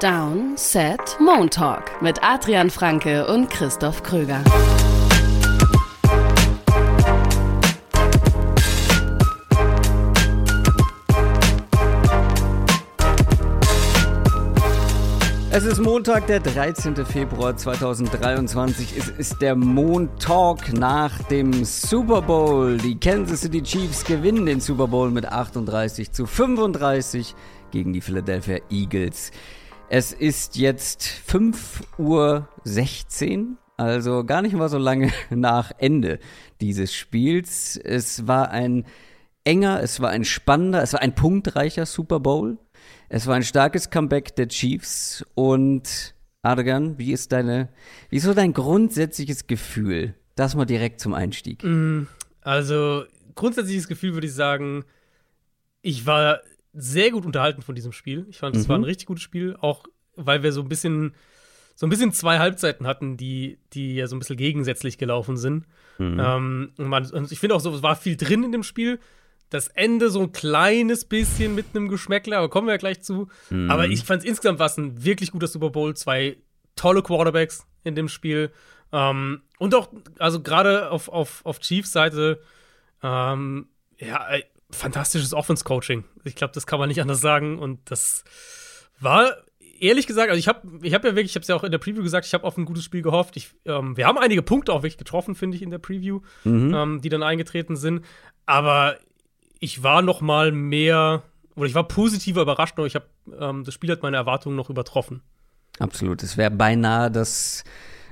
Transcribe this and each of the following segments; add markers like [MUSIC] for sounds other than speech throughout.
Down, Set, Moon Talk mit Adrian Franke und Christoph Kröger. Es ist Montag, der 13. Februar 2023. Es ist der Montalk nach dem Super Bowl. Die Kansas City Chiefs gewinnen den Super Bowl mit 38 zu 35 gegen die Philadelphia Eagles. Es ist jetzt 5.16 Uhr, also gar nicht mal so lange [LAUGHS] nach Ende dieses Spiels. Es war ein enger, es war ein spannender, es war ein punktreicher Super Bowl. Es war ein starkes Comeback der Chiefs und Adrian, wie ist deine, wie ist so dein grundsätzliches Gefühl? Das mal direkt zum Einstieg. Mm, also, grundsätzliches Gefühl würde ich sagen, ich war sehr gut unterhalten von diesem Spiel. Ich fand, es mhm. war ein richtig gutes Spiel, auch weil wir so ein bisschen, so ein bisschen zwei Halbzeiten hatten, die, die ja so ein bisschen gegensätzlich gelaufen sind. Mhm. Ähm, und, man, und ich finde auch so, es war viel drin in dem Spiel das Ende so ein kleines bisschen mit einem Geschmäckler, aber kommen wir ja gleich zu. Mhm. Aber ich fand es insgesamt was ein wirklich guter Super Bowl. Zwei tolle Quarterbacks in dem Spiel. Ähm, und auch, also gerade auf, auf, auf Chiefs Seite, ähm, ja, fantastisches Offense-Coaching. Ich glaube, das kann man nicht anders sagen. Und das war ehrlich gesagt, also ich habe ich hab ja wirklich, ich habe es ja auch in der Preview gesagt, ich habe auf ein gutes Spiel gehofft. Ich, ähm, wir haben einige Punkte auch wirklich getroffen, finde ich, in der Preview, mhm. ähm, die dann eingetreten sind. Aber ich war noch mal mehr, oder ich war positiver überrascht, aber ich habe, ähm, das Spiel hat meine Erwartungen noch übertroffen. Absolut. Es wäre beinahe das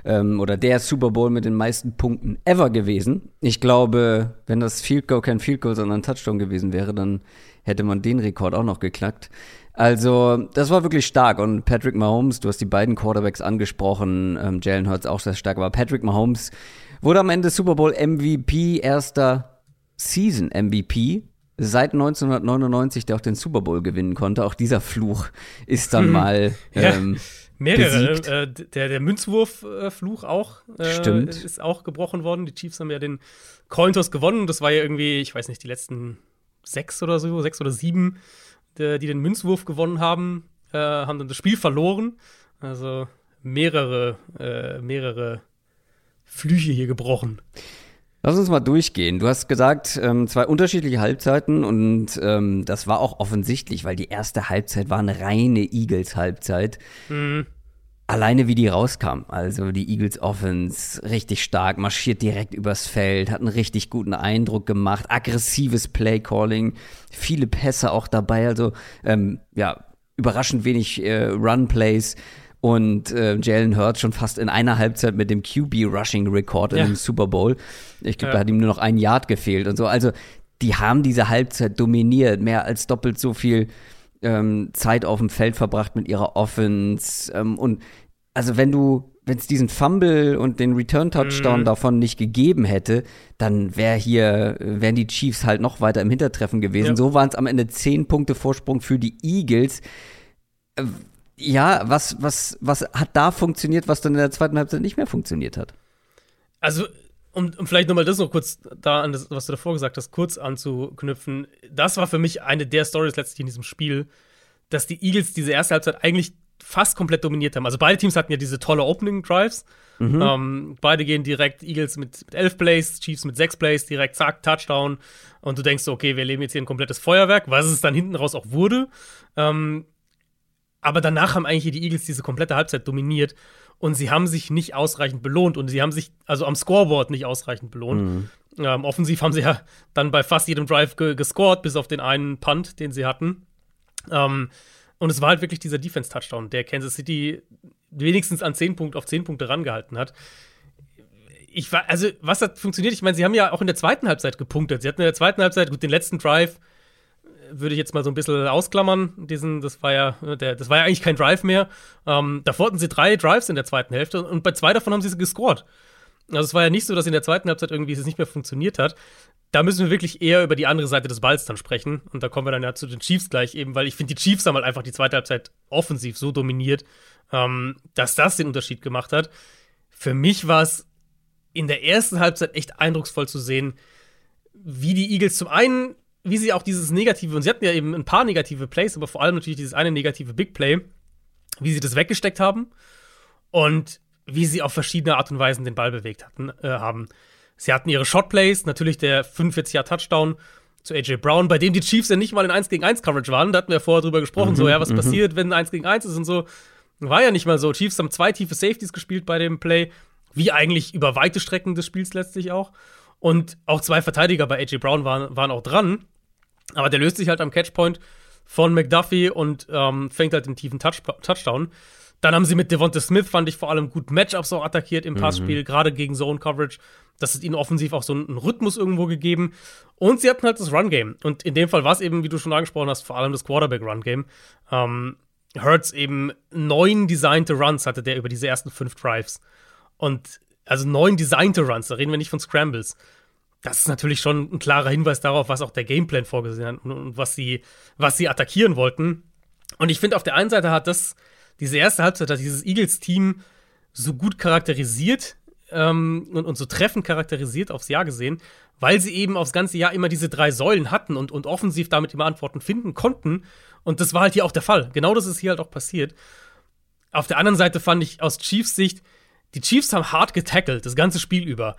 ähm, oder der Super Bowl mit den meisten Punkten ever gewesen. Ich glaube, wenn das Field Goal kein Field Goal, sondern ein Touchdown gewesen wäre, dann hätte man den Rekord auch noch geknackt. Also, das war wirklich stark. Und Patrick Mahomes, du hast die beiden Quarterbacks angesprochen, ähm, Jalen Hurts auch sehr stark, aber Patrick Mahomes wurde am Ende Super Bowl MVP, erster Season MVP seit 1999, der auch den Super Bowl gewinnen konnte. Auch dieser Fluch ist dann [LAUGHS] mal ähm, ja, mehrere. Äh, der der Münzwurf-Fluch auch äh, Stimmt. ist auch gebrochen worden. Die Chiefs haben ja den Cointos gewonnen. Das war ja irgendwie, ich weiß nicht, die letzten sechs oder so, sechs oder sieben, die, die den Münzwurf gewonnen haben, äh, haben dann das Spiel verloren. Also mehrere, äh, mehrere Flüche hier gebrochen. Lass uns mal durchgehen. Du hast gesagt, ähm, zwei unterschiedliche Halbzeiten und ähm, das war auch offensichtlich, weil die erste Halbzeit war eine reine Eagles-Halbzeit. Mhm. Alleine wie die rauskam. Also die Eagles Offense richtig stark, marschiert direkt übers Feld, hat einen richtig guten Eindruck gemacht, aggressives Play-Calling, viele Pässe auch dabei. Also ähm, ja, überraschend wenig äh, Run-Plays und äh, Jalen Hurts schon fast in einer Halbzeit mit dem QB-Rushing-Rekord ja. im Super Bowl. Ich glaube, ja. da hat ihm nur noch ein Yard gefehlt und so. Also, die haben diese Halbzeit dominiert, mehr als doppelt so viel ähm, Zeit auf dem Feld verbracht mit ihrer Offense. Ähm, und also, wenn du wenn es diesen Fumble und den Return-Touchdown mm. davon nicht gegeben hätte, dann wäre hier, wären die Chiefs halt noch weiter im Hintertreffen gewesen. Ja. So waren es am Ende zehn Punkte Vorsprung für die Eagles. Ja, was, was, was hat da funktioniert, was dann in der zweiten Halbzeit nicht mehr funktioniert hat? Also, um, um vielleicht nochmal das noch kurz da an das, was du davor gesagt hast, kurz anzuknüpfen. Das war für mich eine der Stories letztlich in diesem Spiel, dass die Eagles diese erste Halbzeit eigentlich fast komplett dominiert haben. Also beide Teams hatten ja diese tolle Opening Drives. Mhm. Ähm, beide gehen direkt, Eagles mit, mit elf Plays, Chiefs mit sechs Plays, direkt zack, Touchdown. Und du denkst so, okay, wir leben jetzt hier ein komplettes Feuerwerk, was es dann hinten raus auch wurde. Ähm, aber danach haben eigentlich die Eagles diese komplette Halbzeit dominiert und sie haben sich nicht ausreichend belohnt und sie haben sich also am Scoreboard nicht ausreichend belohnt. Mhm. Ähm, offensiv haben sie ja dann bei fast jedem Drive ge gescored, bis auf den einen Punt, den sie hatten. Ähm, und es war halt wirklich dieser Defense-Touchdown, der Kansas City wenigstens an 10 Punkte auf 10 Punkte rangehalten hat. Ich war, also, was hat funktioniert? Ich meine, sie haben ja auch in der zweiten Halbzeit gepunktet. Sie hatten in der zweiten Halbzeit, gut, den letzten Drive würde ich jetzt mal so ein bisschen ausklammern. Diesen, das war ja, der, das war ja eigentlich kein Drive mehr. Ähm, davor hatten sie drei Drives in der zweiten Hälfte und bei zwei davon haben sie gescored. Also es war ja nicht so, dass in der zweiten Halbzeit irgendwie es nicht mehr funktioniert hat. Da müssen wir wirklich eher über die andere Seite des Balls dann sprechen. Und da kommen wir dann ja zu den Chiefs gleich eben, weil ich finde, die Chiefs haben halt einfach die zweite Halbzeit offensiv so dominiert, ähm, dass das den Unterschied gemacht hat. Für mich war es in der ersten Halbzeit echt eindrucksvoll zu sehen, wie die Eagles zum einen wie sie auch dieses negative, und sie hatten ja eben ein paar negative Plays, aber vor allem natürlich dieses eine negative Big Play, wie sie das weggesteckt haben und wie sie auf verschiedene Art und Weisen den Ball bewegt hatten, äh, haben. Sie hatten ihre Shotplays, natürlich der 45-Jahr-Touchdown zu AJ Brown, bei dem die Chiefs ja nicht mal in 1 gegen 1 Coverage waren. Da hatten wir vorher drüber gesprochen, mhm, so, ja, was mhm. passiert, wenn 1 gegen 1 ist und so. War ja nicht mal so. Chiefs haben zwei tiefe Safeties gespielt bei dem Play, wie eigentlich über weite Strecken des Spiels letztlich auch. Und auch zwei Verteidiger bei AJ Brown waren, waren auch dran. Aber der löst sich halt am Catchpoint von McDuffie und ähm, fängt halt den tiefen Touch Touchdown. Dann haben sie mit Devonta Smith, fand ich vor allem gut Matchups auch attackiert im mhm. Passspiel, mhm. gerade gegen Zone Coverage. Das hat ihnen offensiv auch so einen Rhythmus irgendwo gegeben. Und sie hatten halt das Run-Game. Und in dem Fall war es eben, wie du schon angesprochen hast, vor allem das Quarterback-Run-Game. Ähm, Hurts eben neun designte Runs hatte der über diese ersten fünf Drives. Und also neun designte Runs, da reden wir nicht von Scrambles. Das ist natürlich schon ein klarer Hinweis darauf, was auch der Gameplan vorgesehen hat und, was sie, was sie attackieren wollten. Und ich finde, auf der einen Seite hat das, diese erste Halbzeit hat dieses Eagles-Team so gut charakterisiert ähm, und, und so treffend charakterisiert aufs Jahr gesehen, weil sie eben aufs ganze Jahr immer diese drei Säulen hatten und, und offensiv damit immer Antworten finden konnten. Und das war halt hier auch der Fall. Genau das ist hier halt auch passiert. Auf der anderen Seite fand ich aus Chiefs Sicht, die Chiefs haben hart getackelt, das ganze Spiel über.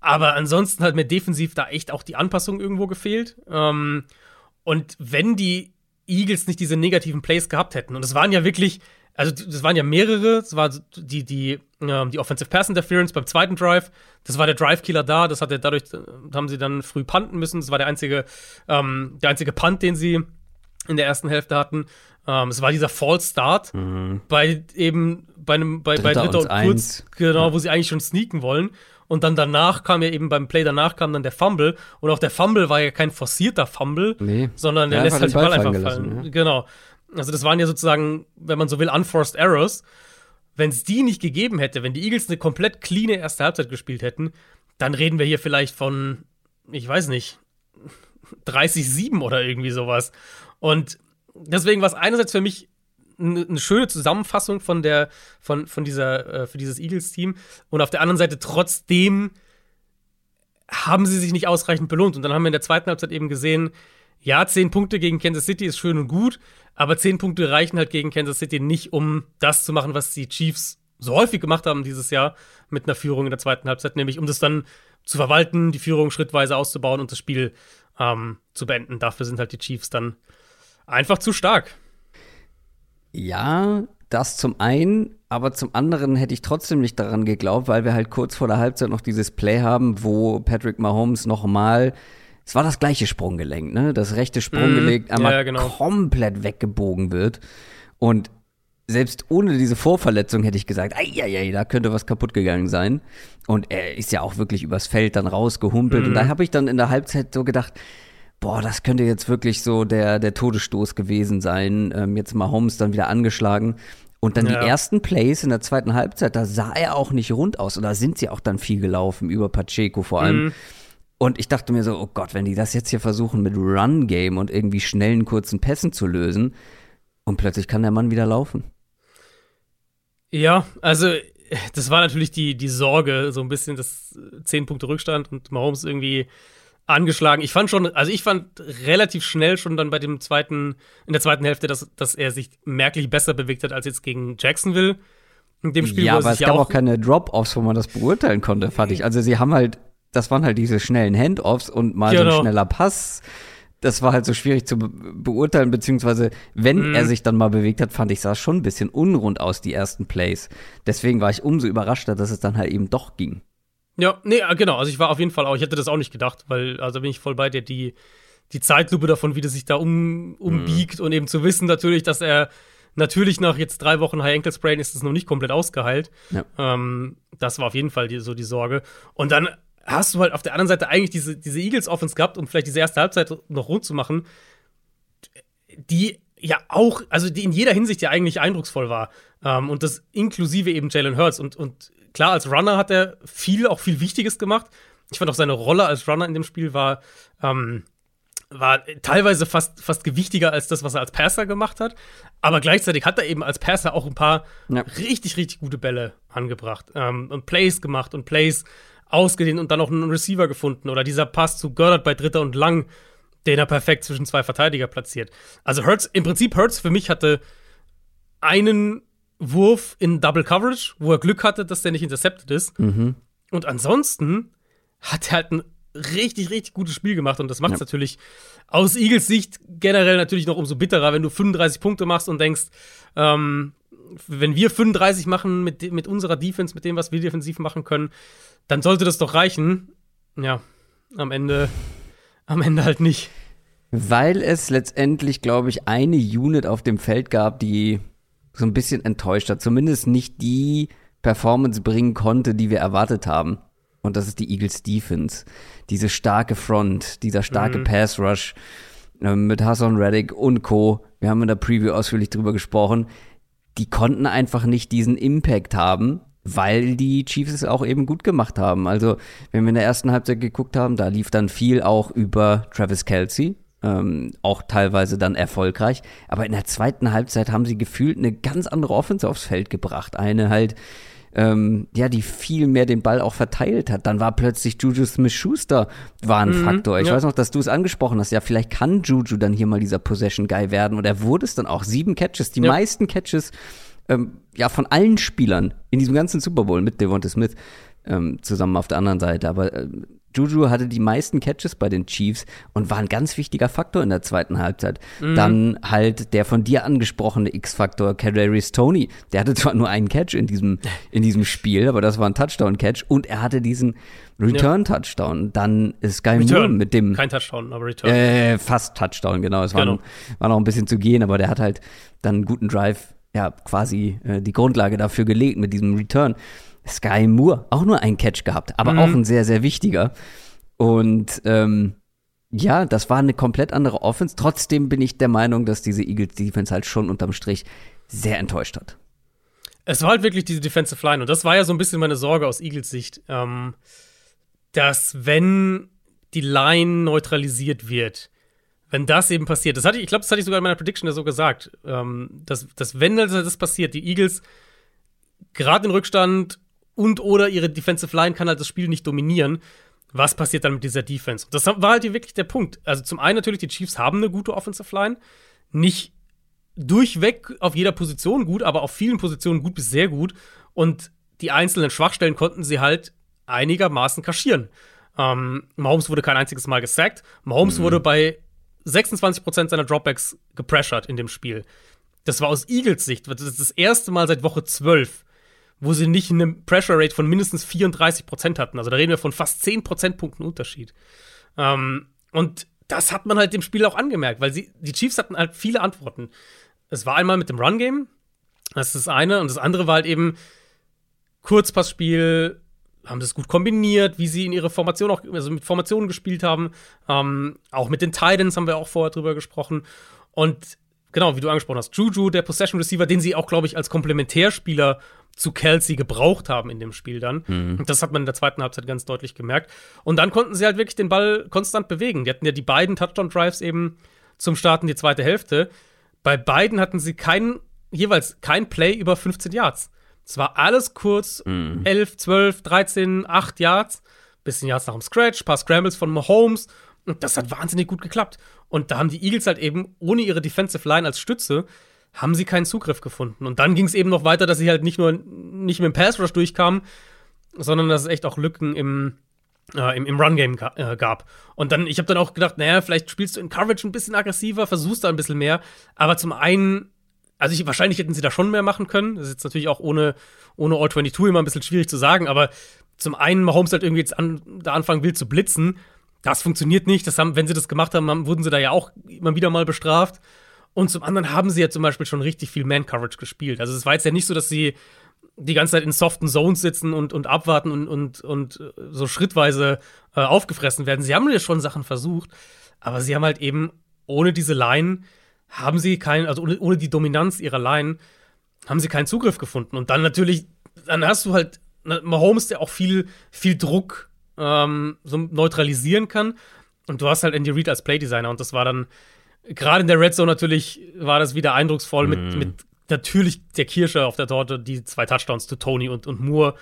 Aber ansonsten hat mir defensiv da echt auch die Anpassung irgendwo gefehlt. Ähm, und wenn die Eagles nicht diese negativen Plays gehabt hätten, und es waren ja wirklich, also das waren ja mehrere, das war die, die, ähm, die Offensive Pass Interference beim zweiten Drive, das war der Drive-Killer da, das hat er dadurch, haben sie dann früh punten müssen, das war der einzige, ähm, der einzige Punt, den sie in der ersten Hälfte hatten. Ähm, es war dieser False Start mhm. bei eben bei einem bei Dritter, bei Dritter und, und kurz, genau, ja. wo sie eigentlich schon sneaken wollen. Und dann danach kam ja eben beim Play danach kam dann der Fumble. Und auch der Fumble war ja kein forcierter Fumble, nee. sondern der ja, lässt halt den Ball, Ball einfach fallen. Ja. Genau. Also das waren ja sozusagen, wenn man so will, unforced errors. Wenn es die nicht gegeben hätte, wenn die Eagles eine komplett cleane erste Halbzeit gespielt hätten, dann reden wir hier vielleicht von, ich weiß nicht, 30-7 oder irgendwie sowas. Und deswegen war es einerseits für mich eine schöne Zusammenfassung von der von, von dieser äh, für dieses Eagles Team und auf der anderen Seite trotzdem haben sie sich nicht ausreichend belohnt und dann haben wir in der zweiten Halbzeit eben gesehen, ja, zehn Punkte gegen Kansas City ist schön und gut, aber zehn Punkte reichen halt gegen Kansas City nicht, um das zu machen, was die Chiefs so häufig gemacht haben dieses Jahr mit einer Führung in der zweiten Halbzeit, nämlich um das dann zu verwalten, die Führung schrittweise auszubauen und das Spiel ähm, zu beenden. Dafür sind halt die Chiefs dann einfach zu stark. Ja, das zum einen, aber zum anderen hätte ich trotzdem nicht daran geglaubt, weil wir halt kurz vor der Halbzeit noch dieses Play haben, wo Patrick Mahomes nochmal, es war das gleiche Sprunggelenk, ne? Das rechte Sprunggelenk mm, einmal ja, genau. komplett weggebogen wird. Und selbst ohne diese Vorverletzung hätte ich gesagt, ei, da könnte was kaputt gegangen sein. Und er ist ja auch wirklich übers Feld dann rausgehumpelt. Mm. Und da mhm. habe ich dann in der Halbzeit so gedacht, boah, das könnte jetzt wirklich so der, der Todesstoß gewesen sein. Ähm, jetzt mal Holmes dann wieder angeschlagen. Und dann ja. die ersten Plays in der zweiten Halbzeit, da sah er auch nicht rund aus. Und da sind sie auch dann viel gelaufen, über Pacheco vor allem. Mhm. Und ich dachte mir so, oh Gott, wenn die das jetzt hier versuchen mit Run-Game und irgendwie schnellen, kurzen Pässen zu lösen, und plötzlich kann der Mann wieder laufen. Ja, also das war natürlich die, die Sorge, so ein bisschen das 10 Punkte Rückstand und Mahomes irgendwie angeschlagen. Ich fand schon, also ich fand relativ schnell schon dann bei dem zweiten, in der zweiten Hälfte, dass, dass er sich merklich besser bewegt hat als jetzt gegen Jacksonville. In dem Spiel, ja, aber es gab auch, auch keine Drop-Offs, wo man das beurteilen konnte, fand ich. Also sie haben halt, das waren halt diese schnellen Hand-Offs und mal genau. so ein genau. schneller Pass. Das war halt so schwierig zu be beurteilen, beziehungsweise wenn mhm. er sich dann mal bewegt hat, fand ich, sah schon ein bisschen unrund aus, die ersten Plays. Deswegen war ich umso überraschter, dass es dann halt eben doch ging. Ja, nee, äh, genau. Also ich war auf jeden Fall auch, ich hätte das auch nicht gedacht, weil, also bin ich voll bei dir, die, die Zeitlupe davon, wie das sich da um, umbiegt mhm. und eben zu wissen natürlich, dass er natürlich nach jetzt drei Wochen High Ankle Sprain ist es noch nicht komplett ausgeheilt. Ja. Ähm, das war auf jeden Fall die, so die Sorge. Und dann hast du halt auf der anderen Seite eigentlich diese, diese Eagles Offense gehabt, um vielleicht diese erste Halbzeit noch rund zu machen, die ja auch, also die in jeder Hinsicht ja eigentlich eindrucksvoll war. Ähm, und das inklusive eben Jalen Hurts. Und, und klar, als Runner hat er viel, auch viel Wichtiges gemacht. Ich fand auch seine Rolle als Runner in dem Spiel war, ähm, war teilweise fast, fast gewichtiger als das, was er als Passer gemacht hat. Aber gleichzeitig hat er eben als Passer auch ein paar ja. richtig, richtig gute Bälle angebracht ähm, und Plays gemacht und Plays ausgedehnt und dann auch einen Receiver gefunden. Oder dieser Pass zu Goddard bei Dritter und Lang, den er perfekt zwischen zwei Verteidiger platziert. Also Hurts, im Prinzip Hurts für mich hatte einen Wurf in Double Coverage, wo er Glück hatte, dass der nicht intercepted ist. Mhm. Und ansonsten hat er halt ein richtig, richtig gutes Spiel gemacht. Und das macht es Ja. natürlich aus Eagles Sicht generell natürlich noch umso bitterer, wenn du 35 Punkte machst und denkst, ähm, wenn wir 35 machen mit, mit unserer Defense, mit dem, was wir defensiv machen können, dann sollte das doch reichen. Ja, am Ende, am Ende halt nicht. Weil es letztendlich, glaube ich, eine Unit auf dem Feld gab, die so ein bisschen enttäuscht hat. Zumindest nicht die Performance bringen konnte, die wir erwartet haben. Und das ist die Eagles Defense. Diese starke Front, dieser starke Pass Rush ähm, mit Hassan Reddick und Co. Wir haben in der Preview ausführlich drüber gesprochen. Die konnten einfach nicht diesen Impact haben, weil die Chiefs es auch eben gut gemacht haben. Also, wenn wir in der ersten Halbzeit geguckt haben, da lief dann viel auch über Travis Kelsey, ähm, auch teilweise dann erfolgreich. Aber in der zweiten Halbzeit haben sie gefühlt eine ganz andere Offense aufs Feld gebracht. Eine halt, ähm, ja, die viel mehr den Ball auch verteilt hat. Dann war plötzlich Juju Smith-Schuster war ein Faktor. Ich ja. weiß noch, dass du es angesprochen hast. Ja, vielleicht kann Juju dann hier mal dieser Possession-Guy werden. Und er wurde es dann auch. Sieben Catches, die Ja. meisten Catches ähm, ja, von allen Spielern in diesem ganzen Super Bowl mit Devonta Smith ähm, zusammen auf der anderen Seite. Aber äh, Juju hatte die meisten Catches bei den Chiefs und war ein ganz wichtiger Faktor in der zweiten Halbzeit. Dann halt der von dir angesprochene X-Faktor, Kadarius Tony. Der hatte zwar nur einen Catch in diesem, in diesem Spiel, aber das war ein Touchdown-Catch und er hatte diesen Return-Touchdown. Dann ist Sky Moore Return. mit dem Kein Touchdown, aber Return. äh, fast Touchdown, genau. Es war, Genau. noch- war noch ein bisschen zu gehen, aber der hat halt dann einen guten Drive, ja, quasi äh, die Grundlage dafür gelegt mit diesem Return. Sky Moore, auch nur einen Catch gehabt, aber Mhm. auch ein sehr, sehr wichtiger. Und ähm, ja, das war eine komplett andere Offense. Trotzdem bin ich der Meinung, dass diese Eagles Defense halt schon unterm Strich sehr enttäuscht hat. Es war halt wirklich diese Defensive Line und das war ja so ein bisschen meine Sorge aus Eagles Sicht, ähm, dass wenn die Line neutralisiert wird, wenn das eben passiert, das hatte ich, ich glaube, das hatte ich sogar in meiner Prediction ja so gesagt, ähm, dass, dass wenn das, das passiert, die Eagles gerade in Rückstand und oder ihre Defensive Line kann halt das Spiel nicht dominieren. Was passiert dann mit dieser Defense? Und das war halt hier wirklich der Punkt. Also zum einen natürlich, die Chiefs haben eine gute Offensive Line, nicht durchweg auf jeder Position gut, aber auf vielen Positionen gut bis sehr gut. Und die einzelnen Schwachstellen konnten sie halt einigermaßen kaschieren. Ähm, Mahomes wurde kein einziges Mal gesackt. Mahomes wurde bei 26% seiner Dropbacks gepressured in dem Spiel. Das war aus Eagles Sicht, das ist das erste Mal seit Woche 12, wo sie nicht eine Pressure Rate von mindestens 34% hatten. Also da reden wir von fast 10 Prozentpunkten Unterschied. Ähm, und das hat man halt dem Spiel auch angemerkt, weil sie, die Chiefs hatten halt viele Antworten. Es war einmal mit dem Run-Game, das ist das eine, und das andere war halt eben Kurzpassspiel, haben das gut kombiniert, wie sie in ihre Formation auch, also mit Formationen gespielt haben. Ähm, auch mit den Titans haben wir auch vorher drüber gesprochen. Und genau, wie du angesprochen hast, Juju, der Possession Receiver, den sie auch, glaube ich, als Komplementärspieler zu Kelsey gebraucht haben in dem Spiel dann. Und das hat man in der zweiten Halbzeit ganz deutlich gemerkt. Und dann konnten sie halt wirklich den Ball konstant bewegen. Die hatten ja die beiden Touchdown-Drives eben zum Starten die zweite Hälfte. Bei beiden hatten sie kein, jeweils kein Play über 15 Yards. Es war alles kurz, 11, 12, 13, 8 Yards, bisschen Yards nach dem Scratch, paar Scrambles von Mahomes. Und das hat wahnsinnig gut geklappt. Und da haben die Eagles halt eben ohne ihre Defensive Line als Stütze haben sie keinen Zugriff gefunden. Und dann ging es eben noch weiter, dass sie halt nicht nur nicht mit dem Pass Rush durchkamen, sondern dass es echt auch Lücken im, äh, im, im Run-Game ga äh, gab. Und dann, ich habe dann auch gedacht, naja, vielleicht spielst du in Coverage ein bisschen aggressiver, versuchst da ein bisschen mehr. Aber zum einen, also ich, wahrscheinlich hätten sie da schon mehr machen können. Das ist jetzt natürlich auch ohne, ohne All-22 immer ein bisschen schwierig zu sagen, aber zum einen Mahomes halt irgendwie jetzt an, da anfangen will zu blitzen. Das funktioniert nicht. Das haben, wenn sie das gemacht haben, haben, wurden sie da ja auch immer wieder mal bestraft. Und zum anderen haben sie ja zum Beispiel schon richtig viel Man-Coverage gespielt. Also es war jetzt ja nicht so, dass sie die ganze Zeit in soften Zones sitzen und, und abwarten und, und, und äh, so schrittweise äh, aufgefressen werden. Sie haben ja schon Sachen versucht, aber sie haben halt eben ohne diese Line haben sie keinen, also ohne, ohne die Dominanz ihrer Line, haben sie keinen Zugriff gefunden. Und dann natürlich, dann hast du halt Mahomes, der auch viel, viel Druck ähm, so neutralisieren kann. Und du hast halt Andy Reid als Playdesigner und das war dann gerade in der Red Zone natürlich war das wieder eindrucksvoll mit, mit natürlich der Kirsche auf der Torte, die zwei Touchdowns zu Tony und, und Moore,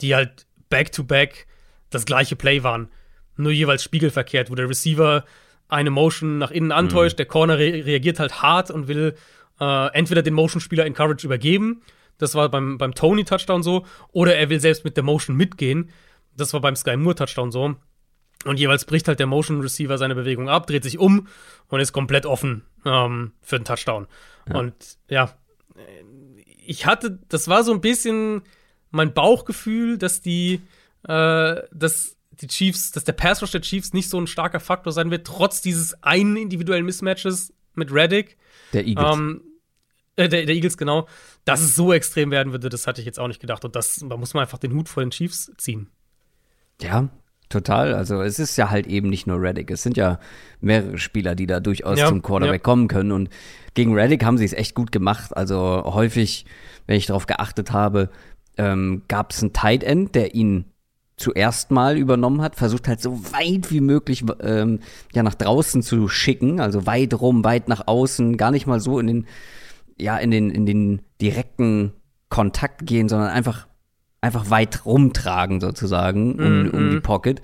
die halt back-to-back das gleiche Play waren. Nur jeweils spiegelverkehrt, wo der Receiver eine Motion nach innen antäuscht, der Corner re reagiert halt hart und will äh, entweder den Motion-Spieler in Coverage übergeben, Das war beim, beim Tony-Touchdown so. Oder er will selbst mit der Motion mitgehen. Das war beim Sky Moore-Touchdown so. Und jeweils bricht halt der Motion Receiver seine Bewegung ab, dreht sich um und ist komplett offen ähm, für den Touchdown. Ja. Und ja, ich hatte, das war so ein bisschen mein Bauchgefühl, dass die, äh, dass die Chiefs, dass der Pass Rush der Chiefs nicht so ein starker Faktor sein wird, trotz dieses einen individuellen Mismatches mit Reddick. Der Eagles. Ähm, äh, der, der, Eagles, genau. Dass es so extrem werden würde, das hatte ich jetzt auch nicht gedacht. Und das, da muss man einfach den Hut vor den Chiefs ziehen. Ja, Total. Also es ist ja halt eben nicht nur Reddick. Es sind ja mehrere Spieler, die da durchaus ja, zum Quarterback ja. kommen können. Und gegen Reddick haben sie es echt gut gemacht. Also häufig, wenn ich darauf geachtet habe, ähm, gab es einen Tight End, der ihn zuerst mal übernommen hat, versucht halt so weit wie möglich ähm, ja nach draußen zu schicken, also weit rum, weit nach außen, gar nicht mal so in den ja in den in den direkten Kontakt gehen, sondern einfach einfach weit rumtragen sozusagen um, mm -hmm. um die Pocket.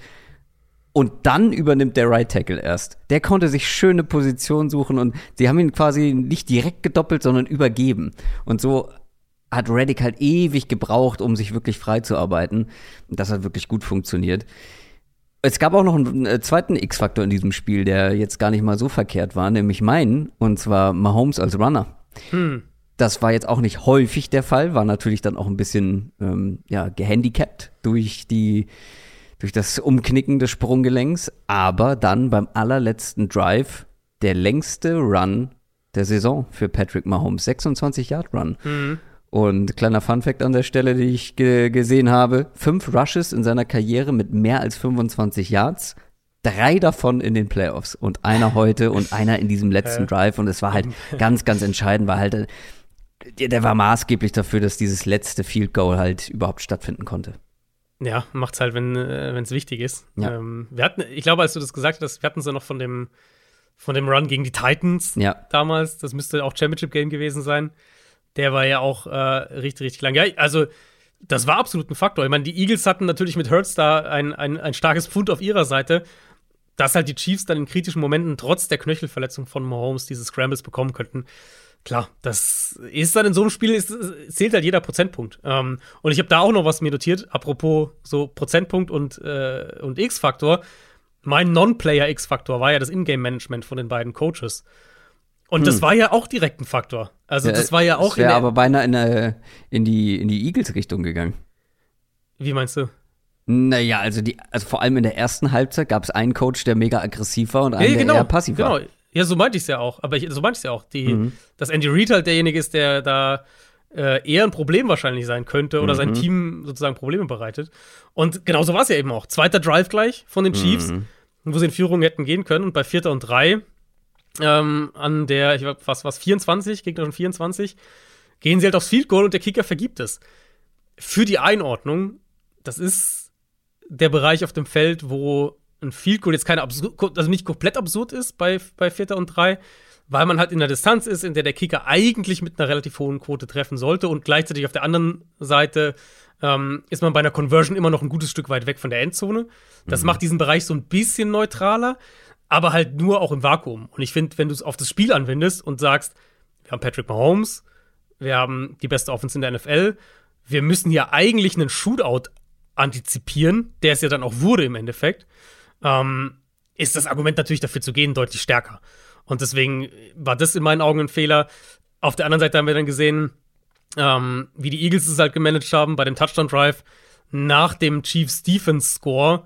Und dann übernimmt der Right Tackle erst. Der konnte sich schöne Position suchen und sie haben ihn quasi nicht direkt gedoppelt, sondern übergeben. Und so hat Reddick halt ewig gebraucht, um sich wirklich frei zu arbeiten. Und das hat wirklich gut funktioniert. Es gab auch noch einen äh, zweiten X-Faktor in diesem Spiel, der jetzt gar nicht mal so verkehrt war, nämlich meinen, und zwar Mahomes als Runner. Hm. Das war jetzt auch nicht häufig der Fall, war natürlich dann auch ein bisschen ähm, ja, gehandicapt durch die durch das Umknicken des Sprunggelenks, aber dann beim allerletzten Drive der längste Run der Saison für Patrick Mahomes, 26 Yard Run. Mhm. Und kleiner Fun Fact an der Stelle, die ich ge gesehen habe, fünf Rushes in seiner Karriere mit mehr als 25 Yards, drei davon in den Playoffs. Und einer [LAUGHS] heute und einer in diesem letzten Drive. Und es war halt ganz, ganz entscheidend, war halt der war maßgeblich dafür, dass dieses letzte Field Goal halt überhaupt stattfinden konnte. Ja, macht's halt, wenn äh, es wichtig ist. Ja. Ähm, wir hatten, ich glaube, als du das gesagt hast, wir hatten es ja noch von dem, von dem Run gegen die Titans ja. damals. Das müsste auch Championship Game gewesen sein. Der war ja auch äh, richtig, richtig lang. Ja, also das war absolut ein Faktor. Ich meine, die Eagles hatten natürlich mit Hurts da ein, ein, ein starkes Pfund auf ihrer Seite, dass halt die Chiefs dann in kritischen Momenten trotz der Knöchelverletzung von Mahomes diese Scrambles bekommen könnten klar, das ist dann in so einem Spiel, ist, zählt halt jeder Prozentpunkt. Ähm, und ich habe da auch noch was mir notiert, apropos so Prozentpunkt und, äh, und X-Faktor. Mein Non-Player X-Faktor war ja das Ingame-Management von den beiden Coaches. Und hm. das war ja auch direkt ein Faktor. Also, ja, das war ja auch. Das wäre aber beinahe in, äh, in die, in die Eagles-Richtung gegangen. Wie meinst du? Naja, also, die, also vor allem in der ersten Halbzeit gab es einen Coach, der mega aggressiv war und einen, ja, genau, der eher passiv genau. Ja, so meinte ich es ja auch. Aber ich, so meinte ich es ja auch. Die, mhm. Dass Andy Reid halt derjenige ist, der da äh, eher ein Problem wahrscheinlich sein könnte oder mhm. sein Team sozusagen Probleme bereitet. Und genauso war es ja eben auch. Zweiter Drive gleich von den Chiefs, mhm. wo sie in Führung hätten gehen können. Und bei Vierter und Drei ähm, an der, ich weiß was, was 24, Gegner schon 24, gehen sie halt aufs Field Goal und der Kicker vergibt es. Für die Einordnung, das ist der Bereich auf dem Feld, wo ein Field Goal jetzt keine absurd, also nicht komplett absurd ist bei, bei Vierter und Drei, weil man halt in der Distanz ist, in der der Kicker eigentlich mit einer relativ hohen Quote treffen sollte und gleichzeitig auf der anderen Seite ähm, ist man bei einer Conversion immer noch ein gutes Stück weit weg von der Endzone. Das mhm. macht diesen Bereich so ein bisschen neutraler, aber halt nur auch im Vakuum. Und ich finde, wenn du es auf das Spiel anwendest und sagst, wir haben Patrick Mahomes, wir haben die beste Offense in der NFL, wir müssen hier eigentlich einen Shootout antizipieren, der es ja dann auch wurde im Endeffekt ähm, ist das Argument natürlich dafür zu gehen deutlich stärker. Und deswegen war das in meinen Augen ein Fehler. Auf der anderen Seite haben wir dann gesehen, ähm, wie die Eagles es halt gemanagt haben bei dem Touchdown Drive. Nach dem Chiefs Defense Score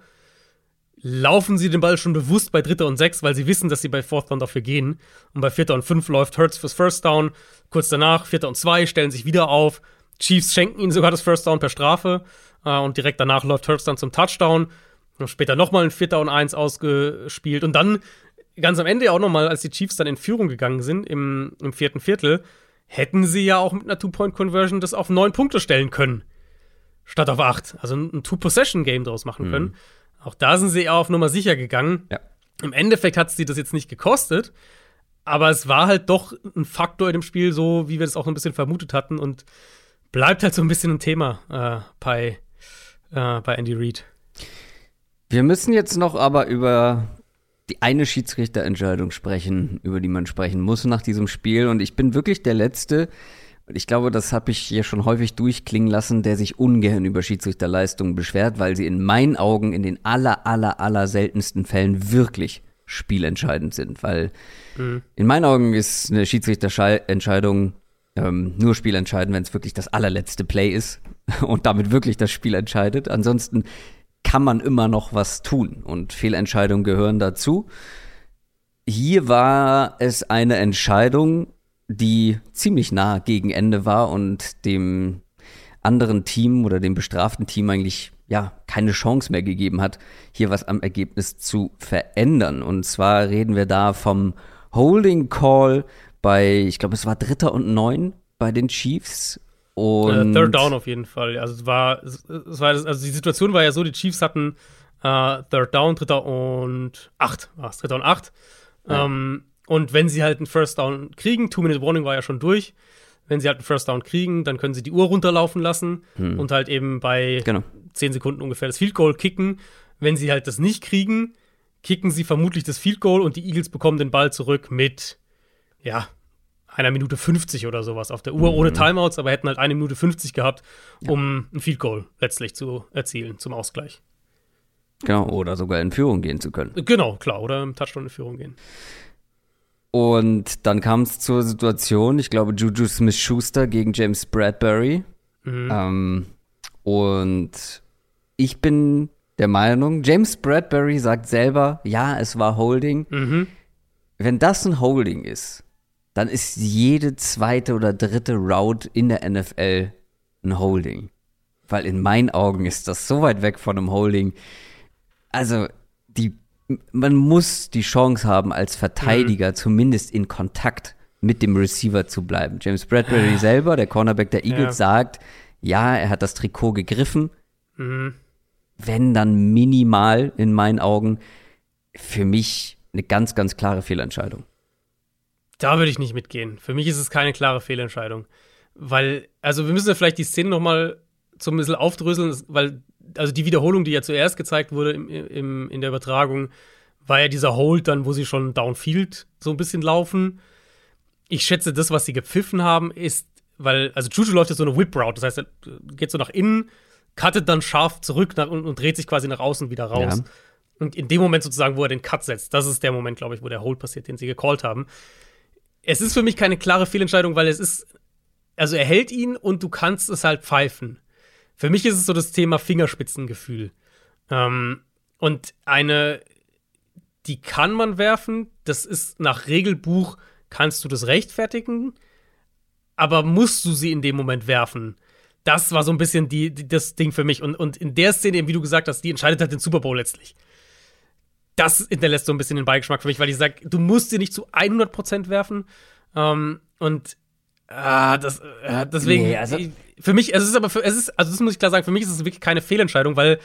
laufen sie den Ball schon bewusst bei Dritter und Sechs, weil sie wissen, dass sie bei Fourth Down dafür gehen. Und bei Vierter und Fünf läuft Hurts fürs First Down. Kurz danach, Vierter und Zwei, stellen sich wieder auf. Chiefs schenken ihnen sogar das First Down per Strafe. Äh, und direkt danach läuft Hurts dann zum Touchdown. Später nochmal ein Vierter und Eins ausgespielt. Und dann ganz am Ende auch nochmal, als die Chiefs dann in Führung gegangen sind im, im vierten Viertel, hätten sie ja auch mit einer Two-Point-Conversion das auf neun Punkte stellen können. Statt auf acht. Also ein Two-Possession-Game draus machen mhm. können. Auch da sind sie ja auf Nummer sicher gegangen. Ja. Im Endeffekt hat sie das jetzt nicht gekostet, aber es war halt doch ein Faktor in dem Spiel, so wie wir das auch ein bisschen vermutet hatten und bleibt halt so ein bisschen ein Thema äh, bei, äh, bei Andy Reid. Wir müssen jetzt noch aber über die eine Schiedsrichterentscheidung sprechen, über die man sprechen muss nach diesem Spiel. Und ich bin wirklich der Letzte, ich glaube, das habe ich hier schon häufig durchklingen lassen, der sich ungern über Schiedsrichterleistungen beschwert, weil sie in meinen Augen in den aller, aller, aller seltensten Fällen wirklich spielentscheidend sind. Weil mhm. in meinen Augen ist eine Schiedsrichterentscheidung ähm, nur spielentscheidend, wenn es wirklich das allerletzte Play ist [LAUGHS] und damit wirklich das Spiel entscheidet. Ansonsten kann man immer noch was tun und Fehlentscheidungen gehören dazu. Hier war es eine Entscheidung, die ziemlich nah gegen Ende war und dem anderen Team oder dem bestraften Team eigentlich ja keine Chance mehr gegeben hat, hier was am Ergebnis zu verändern. Und zwar reden wir da vom Holding Call bei, ich glaube, es war Dritter und Neun bei den Chiefs. Und äh, Third Down auf jeden Fall. Also es war, es war, also die Situation war ja so, die Chiefs hatten äh, Third Down, Dritter und Acht, war es, Dritter und Acht. Ja. Ähm, und wenn sie halt einen First Down kriegen, Two-Minute-Warning war ja schon durch, wenn sie halt einen First Down kriegen, dann können sie die Uhr runterlaufen lassen hm. und halt eben bei genau. 10 Sekunden ungefähr das Field Goal kicken. Wenn sie halt das nicht kriegen, kicken sie vermutlich das Field Goal und die Eagles bekommen den Ball zurück mit, ja, einer Minute 50 oder sowas auf der Uhr, mhm. ohne Timeouts, aber hätten halt eine Minute 50 gehabt, um ja. ein Field Goal letztlich zu erzielen zum Ausgleich. Genau, oder sogar in Führung gehen zu können. Genau, klar, oder im Touchdown in Führung gehen. Und dann kam es zur Situation, ich glaube, Juju Smith-Schuster gegen James Bradbury. Mhm. Ähm, und ich bin der Meinung, James Bradbury sagt selber, ja, es war Holding. Mhm. Wenn das ein Holding ist, dann ist jede zweite oder dritte Route in der NFL ein Holding. Weil in meinen Augen ist das so weit weg von einem Holding. Also, die man muss die Chance haben, als Verteidiger mhm. zumindest in Kontakt mit dem Receiver zu bleiben. James Bradbury ah. selber, der Cornerback der Eagles, ja. sagt, ja, er hat das Trikot gegriffen. Mhm. Wenn dann minimal in meinen Augen für mich eine ganz, ganz klare Fehlentscheidung. Da würde ich nicht mitgehen. Für mich ist es keine klare Fehlentscheidung. Weil, also wir müssen ja vielleicht die Szene noch mal so ein bisschen aufdröseln, weil also die Wiederholung, die ja zuerst gezeigt wurde im, im, in der Übertragung, war ja dieser Hold dann, wo sie schon downfield so ein bisschen laufen. Ich schätze, das, was sie gepfiffen haben, ist, weil, also Juju läuft jetzt so eine Whip-Route, das heißt, er geht so nach innen, cuttet dann scharf zurück nach, und, und, dreht sich quasi nach außen wieder raus. Ja. Und in dem Moment sozusagen, wo er den Cut setzt, das ist der Moment, glaube ich, wo der Hold passiert, den sie gecallt haben. Es ist für mich keine klare Fehlentscheidung, weil es ist, also er hält ihn und du kannst es halt pfeifen. Für mich ist es so das Thema Fingerspitzengefühl. Ähm, und eine, die kann man werfen, das ist nach Regelbuch, kannst du das rechtfertigen, aber musst du sie in dem Moment werfen? Das war so ein bisschen die, die, das Ding für mich. Und, und in der Szene, eben wie du gesagt hast, die entscheidet halt den Super Bowl letztlich. Das hinterlässt so ein bisschen den Beigeschmack für mich, weil ich sage, du musst sie nicht zu 100% werfen. Ähm, und Ah, das, äh, deswegen, nee, also, für mich, es ist aber, für, es ist, also das muss ich klar sagen, für mich ist es wirklich keine Fehlentscheidung, weil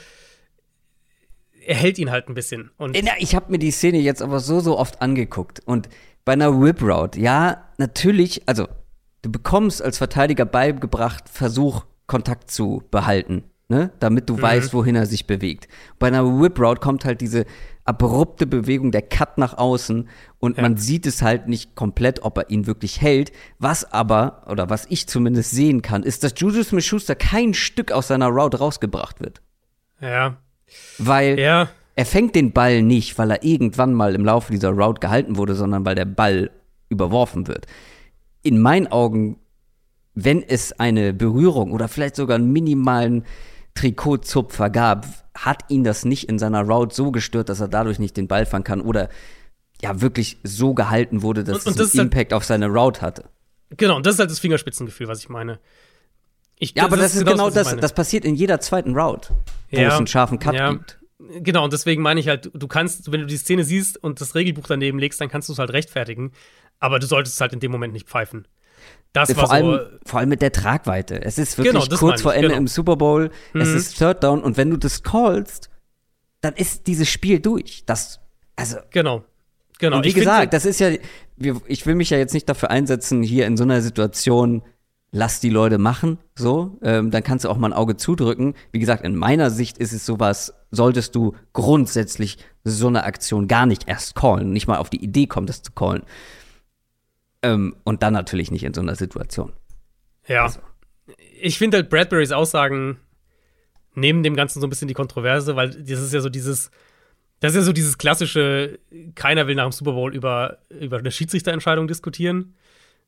er hält ihn halt ein bisschen. Und ich habe mir die Szene jetzt aber so, so oft angeguckt und bei einer Whip Route, ja, natürlich, also du bekommst als Verteidiger beigebracht, Versuch, Kontakt zu behalten, ne, damit du mhm. weißt, wohin er sich bewegt. Bei einer Whip Route kommt halt diese abrupte Bewegung, der Cut nach außen und ja. man sieht es halt nicht komplett, ob er ihn wirklich hält. Was aber, oder was ich zumindest sehen kann, ist, dass Juju Smith-Schuster kein Stück aus seiner Route rausgebracht wird. Ja. Weil ja. er fängt den Ball nicht, weil er irgendwann mal im Laufe dieser Route gehalten wurde, sondern weil der Ball überworfen wird. In meinen Augen, wenn es eine Berührung oder vielleicht sogar einen minimalen Trikotzupfer gab, hat ihn das nicht in seiner Route so gestört, dass er dadurch nicht den Ball fangen kann oder ja wirklich so gehalten wurde, dass und, und es einen Impact halt, auf seine Route hatte. Genau, und das ist halt das Fingerspitzengefühl, was ich meine. Ich, ja, aber das, ist genau das, das passiert in jeder zweiten Route, wo ja, es einen scharfen Cut ja. gibt. Genau, und deswegen meine ich halt, du kannst, wenn du die Szene siehst und das Regelbuch daneben legst, dann kannst du es halt rechtfertigen, aber du solltest es halt in dem Moment nicht pfeifen. Das vor, so, allem, vor allem mit der Tragweite. Es ist wirklich genau, kurz vor Ende genau. im Super Bowl. Mhm. Es ist Third Down und wenn du das callst, dann ist dieses Spiel durch. Das, also. Genau. Genau. Und wie ich gesagt, das ist ja, ich will mich ja jetzt nicht dafür einsetzen, hier in so einer Situation, lass die Leute machen, so, ähm, dann kannst du auch mal ein Auge zudrücken. Wie gesagt, in meiner Sicht ist es sowas, solltest du grundsätzlich so eine Aktion gar nicht erst callen, nicht mal auf die Idee kommen, das zu callen. Ähm, und dann natürlich nicht in so einer Situation. Ja. Also. Ich finde halt Bradburys Aussagen nehmen dem Ganzen so ein bisschen die Kontroverse, weil das ist ja so dieses, das ist ja so dieses klassische, keiner will nach dem Super Bowl über, über eine Schiedsrichterentscheidung diskutieren.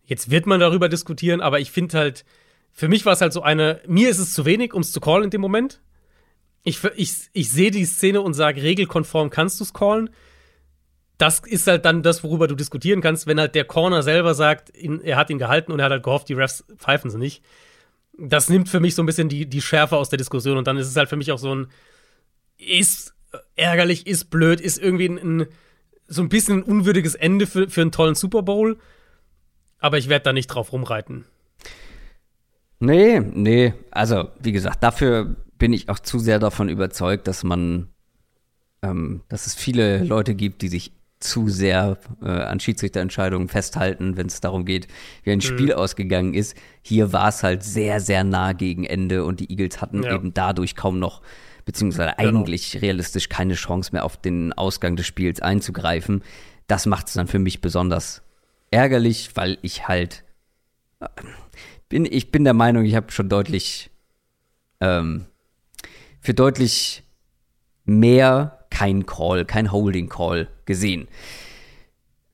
Jetzt wird man darüber diskutieren, aber ich finde halt, für mich war es halt so eine, mir ist es zu wenig, um es zu callen in dem Moment. Ich, ich, ich sehe die Szene und sage, regelkonform kannst du es callen. Das ist halt dann das, worüber du diskutieren kannst, wenn halt der Corner selber sagt, ihn, er hat ihn gehalten und er hat halt gehofft, die Refs pfeifen sie nicht. Das nimmt für mich so ein bisschen die, die Schärfe aus der Diskussion und dann ist es halt für mich auch so ein, ist ärgerlich, ist blöd, ist irgendwie ein, ein so ein bisschen ein unwürdiges Ende für, für einen tollen Super Bowl. Aber ich werde da nicht drauf rumreiten. Nee, nee. Also, wie gesagt, dafür bin ich auch zu sehr davon überzeugt, dass man, ähm, dass es viele Leute gibt, die sich zu sehr äh, an Schiedsrichterentscheidungen festhalten, wenn es darum geht, wie ein mhm. Spiel ausgegangen ist. Hier war es halt sehr, sehr nah gegen Ende und die Eagles hatten ja. eben dadurch kaum noch, beziehungsweise genau. eigentlich realistisch keine Chance mehr auf den Ausgang des Spiels einzugreifen. Das macht es dann für mich besonders ärgerlich, weil ich halt äh, bin, ich bin der Meinung, ich habe schon deutlich ähm, für deutlich mehr kein Call, kein Holding Call gesehen.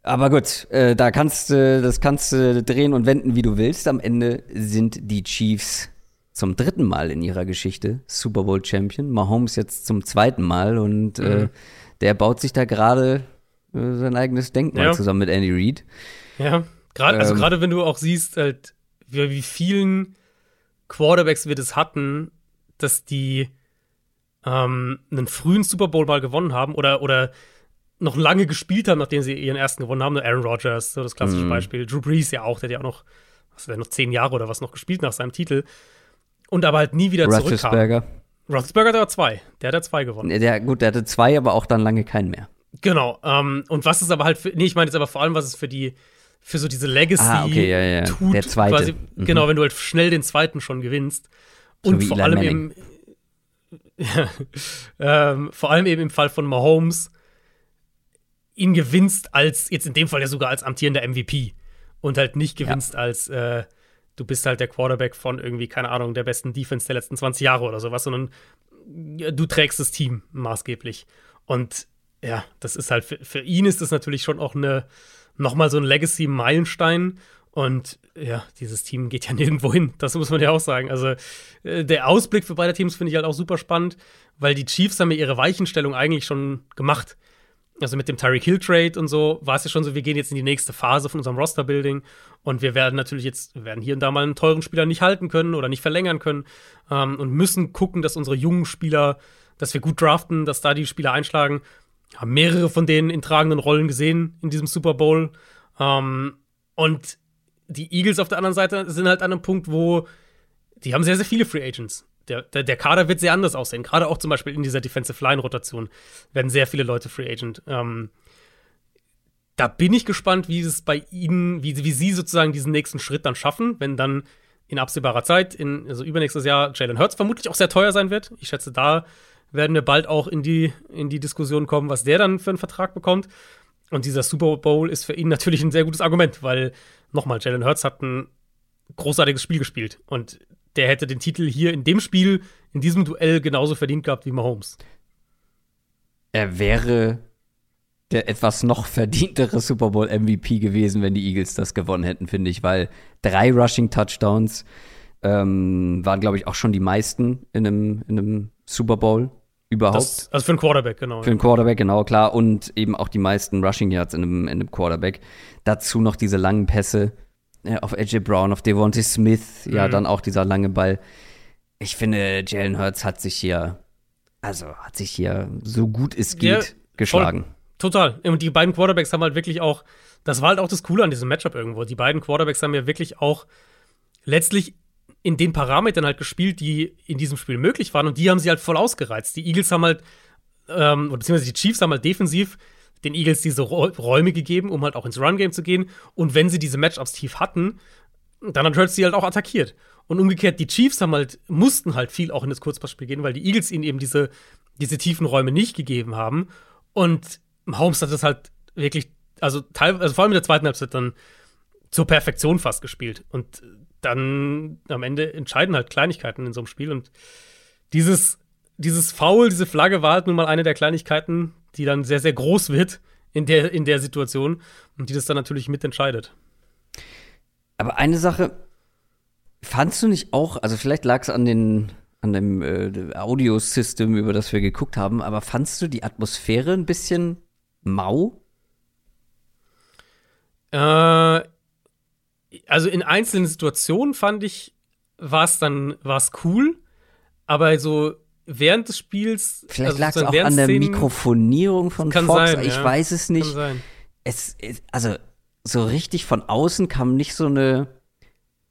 Aber gut, äh, da kannst du, das kannst du drehen und wenden, wie du willst. Am Ende sind die Chiefs zum dritten Mal in ihrer Geschichte Super Bowl Champion. Mahomes jetzt zum zweiten Mal und äh, mhm. äh, der baut sich da gerade äh, sein eigenes Denkmal ja. zusammen mit Andy Reid. Ja, gerade also ähm, gerade wenn du auch siehst, halt, wie, wie vielen Quarterbacks wir das hatten, dass die ähm, einen frühen Super Bowl mal gewonnen haben oder, oder noch lange gespielt haben, nachdem sie ihren ersten gewonnen haben. Aaron Rodgers, so das klassische mhm. Beispiel. Drew Brees ja auch, der hat ja auch noch, was der noch zehn Jahre oder was noch gespielt nach seinem Titel. Und aber halt nie wieder zurückkam. Roethlisberger, der war zwei. Der hat ja zwei gewonnen. Der, gut, der hatte zwei, aber auch dann lange keinen mehr. Genau. Ähm, und was ist aber halt für, nee, ich meine jetzt aber vor allem, was ist für die, für so diese Legacy ah, okay, ja, ja. tut. Der zweite. Quasi, mhm. Genau, wenn du halt schnell den zweiten schon gewinnst. So und vor allem Manning. [LAUGHS] eben ähm, vor allem eben im Fall von Mahomes, ihn gewinnst als, jetzt in dem Fall ja sogar als amtierender MVP und halt nicht gewinnst ja. als, äh, du bist halt der Quarterback von irgendwie, keine Ahnung, der besten Defense der letzten 20 Jahre oder sowas, sondern du trägst das Team maßgeblich. Und ja, das ist halt, für, für ihn ist das natürlich schon auch eine, nochmal so ein Legacy-Meilenstein und ja, dieses Team geht ja [LAUGHS] nirgendwo hin. Das muss man ja auch sagen. Also äh, der Ausblick für beide Teams finde ich halt auch super spannend, weil die Chiefs haben ja ihre Weichenstellung eigentlich schon gemacht. Also mit dem Tyreek Hill Trade und so war es ja schon so, wir gehen jetzt in die nächste Phase von unserem Roster-Building und wir werden natürlich jetzt, wir werden hier und da mal einen teuren Spieler nicht halten können oder nicht verlängern können ähm, und müssen gucken, dass unsere jungen Spieler, dass wir gut draften, dass da die Spieler einschlagen. Haben mehrere von denen in tragenden Rollen gesehen in diesem Super Bowl. Ähm, und die Eagles auf der anderen Seite sind halt an einem Punkt, wo die haben sehr, sehr viele Free Agents. Der, der, der Kader wird sehr anders aussehen. Gerade auch zum Beispiel in dieser Defensive Line-Rotation werden sehr viele Leute Free Agent. Ähm, da bin ich gespannt, wie es bei ihnen, wie, wie sie sozusagen diesen nächsten Schritt dann schaffen, wenn dann in absehbarer Zeit, in, also übernächstes Jahr, Jalen Hurts vermutlich auch sehr teuer sein wird. Ich schätze, da werden wir bald auch in die, in die Diskussion kommen, was der dann für einen Vertrag bekommt. Und dieser Super Bowl ist für ihn natürlich ein sehr gutes Argument, weil nochmal, Jalen Hurts hat ein großartiges Spiel gespielt und der hätte den Titel hier in dem Spiel, in diesem Duell genauso verdient gehabt wie Mahomes. Er wäre der etwas noch verdientere Super Bowl MVP gewesen, wenn die Eagles das gewonnen hätten, finde ich, weil drei Rushing Touchdowns ähm, waren, glaube ich, auch schon die meisten in einem, in einem Super Bowl überhaupt. Das, also für einen Quarterback, genau. Für einen Quarterback, genau, klar. Und eben auch die meisten Rushing Yards in einem, in einem Quarterback. Dazu noch diese langen Pässe auf AJ Brown, auf Devontae Smith, mhm. ja, dann auch dieser lange Ball. Ich finde, Jalen Hurts hat sich hier, also hat sich hier so gut es geht ja, geschlagen. Voll. Total. Und die beiden Quarterbacks haben halt wirklich auch, das war halt auch das Coole an diesem Matchup irgendwo. Die beiden Quarterbacks haben ja wirklich auch letztlich in den Parametern halt gespielt, die in diesem Spiel möglich waren und die haben sie halt voll ausgereizt. Die Eagles haben halt, ähm, beziehungsweise die Chiefs haben halt defensiv den Eagles diese Räume gegeben, um halt auch ins Run-Game zu gehen. Und wenn sie diese Matchups tief hatten, dann hat Hurts sie halt auch attackiert. Und umgekehrt, die Chiefs haben halt, mussten halt viel auch in das Kurzpassspiel gehen, weil die Eagles ihnen eben diese, diese tiefen Räume nicht gegeben haben. Und Holmes hat das halt wirklich, also, teil, also vor allem in der zweiten Halbzeit dann zur Perfektion fast gespielt. Und dann am Ende entscheiden halt Kleinigkeiten in so einem Spiel. Und dieses, dieses Foul, diese Flagge war halt nun mal eine der Kleinigkeiten, die dann sehr, sehr groß wird in der, in der Situation und die das dann natürlich mitentscheidet. Aber eine Sache, fandst du nicht auch, also vielleicht lag es an den an dem äh, Audio-System, über das wir geguckt haben, aber fandst du die Atmosphäre ein bisschen mau? Äh, also in einzelnen Situationen fand ich, war es dann war's cool, aber so während des Spiels. Vielleicht also lag es auch an der Mikrofonierung von kann Fox, sein, ich ja. weiß es nicht. Es, es, also so richtig von außen kam nicht so eine.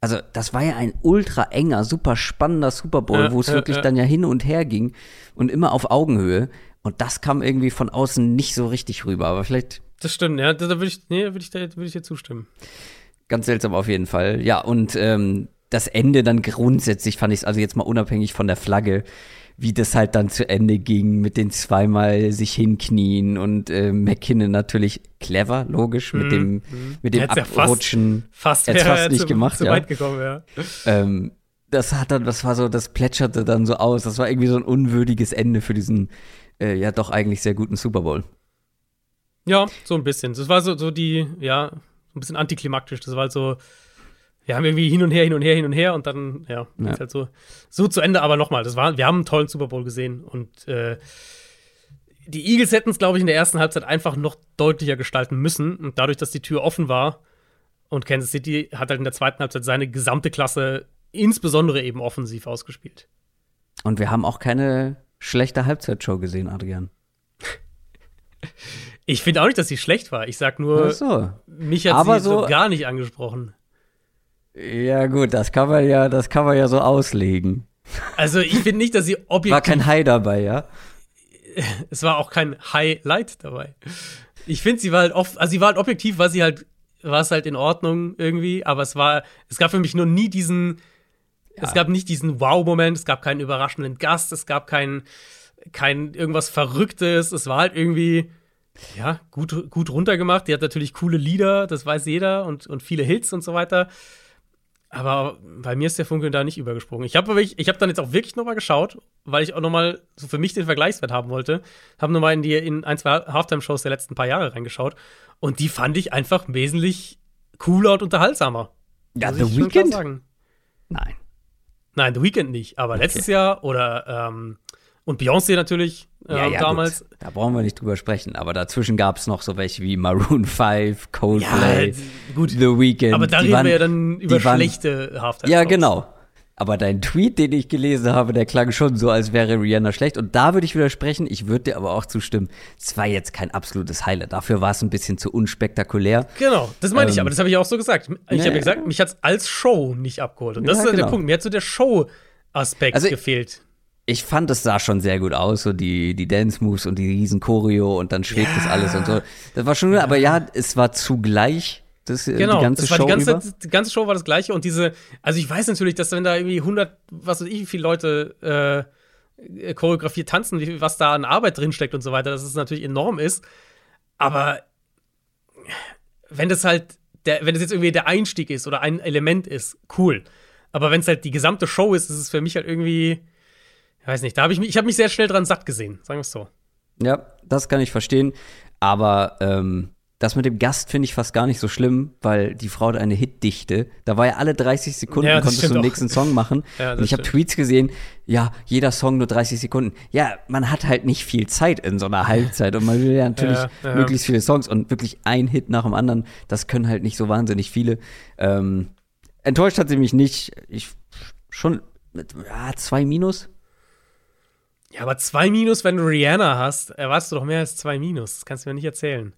Also, das war ja ein ultra enger, super spannender Super Bowl, Ja, wo es ja, wirklich dann ja hin und her ging und immer auf Augenhöhe. Und das kam irgendwie von außen nicht so richtig rüber. Aber vielleicht Das stimmt, ja. Da, würde ich, nee, würde ich, da- würde ich dir zustimmen. Ganz seltsam auf jeden Fall. Ja, und ähm, das Ende dann grundsätzlich fand ich es, also jetzt mal unabhängig von der Flagge, wie das halt dann zu Ende ging mit den zweimal sich hinknien und äh, McKinnon natürlich clever, logisch, mit dem, mit dem Hätt's ja fast- Abrutschen. Fast fast er nicht zu, gemacht, zu ja. weit gekommen, ja. Ähm, das hat dann, das war so, das plätscherte dann so aus. Das war irgendwie so ein unwürdiges Ende für diesen, äh, ja doch eigentlich sehr guten Super Bowl. Ja, so ein bisschen. Das war so, so die, ja, so ein bisschen antiklimaktisch. Das war halt so, wir haben irgendwie hin und her, hin und her, hin und her und dann, ja, Ja. halt so, so zu Ende. Aber nochmal, das war, wir haben einen tollen Super Bowl gesehen und äh, die Eagles hätten es, glaube ich, in der ersten Halbzeit einfach noch deutlicher gestalten müssen. Und dadurch, dass die Tür offen war und Kansas City hat halt in der zweiten Halbzeit seine gesamte Klasse, insbesondere eben offensiv, ausgespielt. Und wir haben auch keine schlechte Halbzeitshow gesehen, Adrian. Ich finde auch nicht, dass sie schlecht war. Ich sag nur, so. mich hat Aber sie so- gar nicht angesprochen. Ja, gut, das kann man ja, das kann man ja so auslegen. Also ich finde nicht, dass sie objektiv [LAUGHS] War kein Hai dabei, ja? [LAUGHS] es war auch kein Highlight dabei. Ich finde, sie war halt oft, also sie war halt objektiv, war sie halt, war es halt in Ordnung irgendwie, aber es war, es gab für mich nur nie diesen, es gab nicht diesen Wow-Moment, es gab keinen überraschenden Gast, es gab kein, kein irgendwas Verrücktes, es war halt irgendwie, ja, gut, gut runtergemacht. Die hat natürlich coole Lieder, das weiß jeder und, und viele Hits und so weiter. Aber bei mir ist der Funke da nicht übergesprungen. Ich habe ich hab dann jetzt auch wirklich noch mal geschaut, weil ich auch noch mal so für mich den Vergleichswert haben wollte. Habe noch mal in die in ein, zwei Halftime-Shows der letzten paar Jahre reingeschaut. Und die fand ich einfach wesentlich cooler und unterhaltsamer. Ja, The ich Weeknd? Nein. Nein, The Weeknd nicht. Aber Okay. letztes Jahr oder ähm, und Beyoncé natürlich ähm, damals. Gut. Da brauchen wir nicht drüber sprechen. Aber dazwischen gab es noch so welche wie Maroon 5, Coldplay, Ja, gut. The Weeknd. Aber da die reden waren- wir ja dann über schlechte Halftime. Ja, genau. Aber dein Tweet, den ich gelesen habe, der klang schon so, als wäre Rihanna schlecht. Und da würde ich widersprechen. Ich würde dir aber auch zustimmen. Es war jetzt kein absolutes Highlight. Dafür war es ein bisschen zu unspektakulär. Genau, das meine ich, Ähm, aber das habe ich auch so gesagt. Ich nee. habe ja gesagt, mich hat es als Show nicht abgeholt. Und das Ja, ist ja der genau. Punkt. Mir hat so der Show-Aspekt Also- gefehlt. Ich fand, es sah schon sehr gut aus, so die, die Dance-Moves und die riesen Choreo und dann schwebt das Ja. alles und so. Das war schon, aber ja, es war zugleich das, äh, Genau, die ganze das war Show die ganze, über. die ganze Show war das gleiche und diese, also ich weiß natürlich, dass wenn da irgendwie 100, was weiß ich, wie viele Leute äh, choreografiert tanzen, wie, was da an Arbeit drinsteckt und so weiter, dass es natürlich enorm ist. Aber wenn das halt, der, wenn das jetzt irgendwie der Einstieg ist oder ein Element ist, cool. Aber wenn es halt die gesamte Show ist, ist es für mich halt irgendwie, ich weiß nicht, da habe ich mich, ich habe mich sehr schnell dran satt gesehen, sagen wir es so. Ja, das kann ich verstehen. Aber ähm, das mit dem Gast finde ich fast gar nicht so schlimm, weil die Frau hat eine Hitdichte. Da war ja alle 30 Sekunden, Ja, konntest du den nächsten Song machen. [LAUGHS] Ja, und ich habe. Tweets gesehen, ja, jeder Song nur 30 Sekunden. Ja, man hat halt nicht viel Zeit in so einer Halbzeit und man will ja natürlich [LAUGHS] ja. möglichst viele Songs und wirklich ein Hit nach dem anderen. Das können halt nicht so wahnsinnig viele. Ähm, enttäuscht hat sie mich nicht. Ich schon mit ja, zwei Minus. Ja, aber zwei Minus, wenn du Rihanna hast, erwartest du doch mehr als zwei Minus. Das kannst du mir nicht erzählen.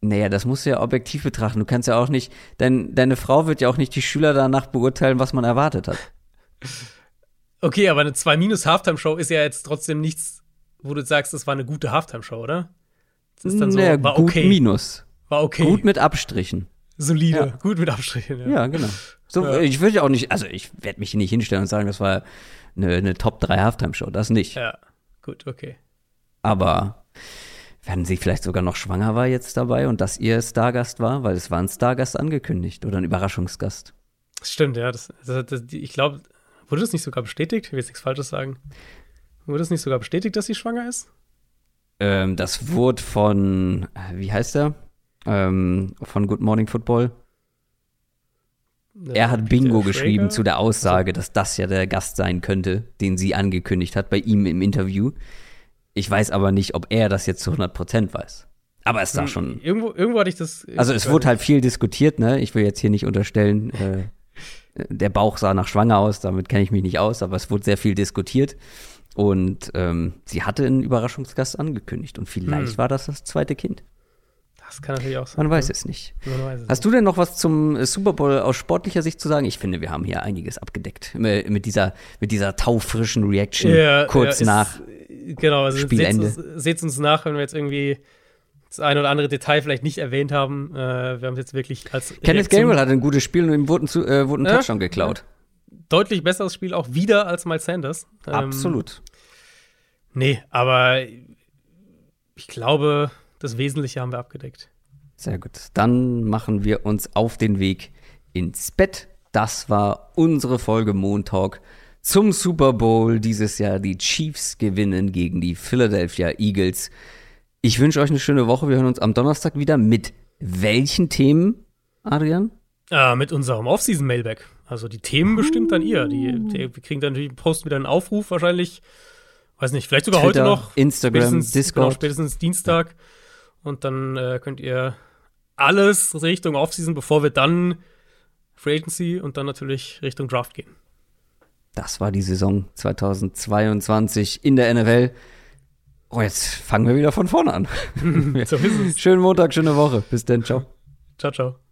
Naja, das musst du ja objektiv betrachten. Du kannst ja auch nicht, dein, deine Frau wird ja auch nicht die Schüler danach beurteilen, was man erwartet hat. [LAUGHS] Okay, aber eine 2 minus Halftime-Show ist ja jetzt trotzdem nichts, wo du sagst, das war eine gute Halftime-Show, oder? Das ist dann so, naja, war gut okay. minus. War okay. Gut mit Abstrichen. Solide. Ja. Gut mit Abstrichen, ja. Ja, genau. So, Ja. ich würde ja auch nicht, also ich werde mich nicht hinstellen und sagen, das war eine, eine Top 3 Halftime-Show. Das nicht. Ja, gut, okay. Aber wenn sie vielleicht sogar noch schwanger war jetzt dabei und dass ihr Stargast war, weil es war ein Stargast angekündigt oder ein Überraschungsgast. Stimmt, ja. Das, das, das, ich glaube, wurde das nicht sogar bestätigt? Ich will jetzt nichts Falsches sagen. Wurde es nicht sogar bestätigt, dass sie schwanger ist? Ähm, das wurde von, wie heißt er? Ähm, von Good Morning Football. Er hat Bingo geschrieben zu der Aussage, dass das ja der Gast sein könnte, den sie angekündigt hat bei ihm im Interview. Ich weiß aber nicht, ob er das jetzt zu 100% weiß. Aber es sah hm, schon. Irgendwo, irgendwo hatte ich das. Also, es wurde halt viel diskutiert, ne? Ich will jetzt hier nicht unterstellen, äh, [LAUGHS] der Bauch sah nach schwanger aus, damit kenne ich mich nicht aus, aber es wurde sehr viel diskutiert. Und ähm, sie hatte einen Überraschungsgast angekündigt und vielleicht hm. war das das zweite Kind. Das kann natürlich auch sein. Man weiß es nicht. Weiß es Hast du denn noch was zum äh, Super Bowl aus sportlicher Sicht zu sagen? Ich finde, wir haben hier einiges abgedeckt. Mit dieser, mit dieser taufrischen Reaction ja, kurz ja, nach ist, genau, also Spielende. Seht uns, uns nach, wenn wir jetzt irgendwie das ein oder andere Detail vielleicht nicht erwähnt haben. Äh, wir haben es jetzt wirklich als. Kenneth Gainwell hatte ein gutes Spiel und ihm wurde ein, äh, ja, Touchdown geklaut. Deutlich besseres Spiel auch wieder als Miles Sanders. Ähm, Absolut. Nee, aber ich glaube, das Wesentliche haben wir abgedeckt. Sehr gut. Dann machen wir uns auf den Weg ins Bett. Das war unsere Folge Montalk zum Super Bowl dieses Jahr. Die Chiefs gewinnen gegen die Philadelphia Eagles. Ich wünsche euch eine schöne Woche. Wir hören uns am Donnerstag wieder. Mit welchen Themen, Adrian? Äh, mit unserem Offseason-Mailback. Also die Themen bestimmt dann ihr. Die, die, wir kriegen dann natürlich posten wieder einen Aufruf, wahrscheinlich, weiß nicht, vielleicht sogar Twitter, heute noch. Instagram, spätestens, Discord. Genau, spätestens Dienstag. Und dann äh, könnt ihr alles Richtung Offseason, bevor wir dann Free Agency und dann natürlich Richtung Draft gehen. Das war die Saison 2022 in der NFL. Oh, jetzt fangen wir wieder von vorne an. [LAUGHS] [LAUGHS] Schönen Montag, schöne Woche. Bis dann, ciao. Ciao, ciao.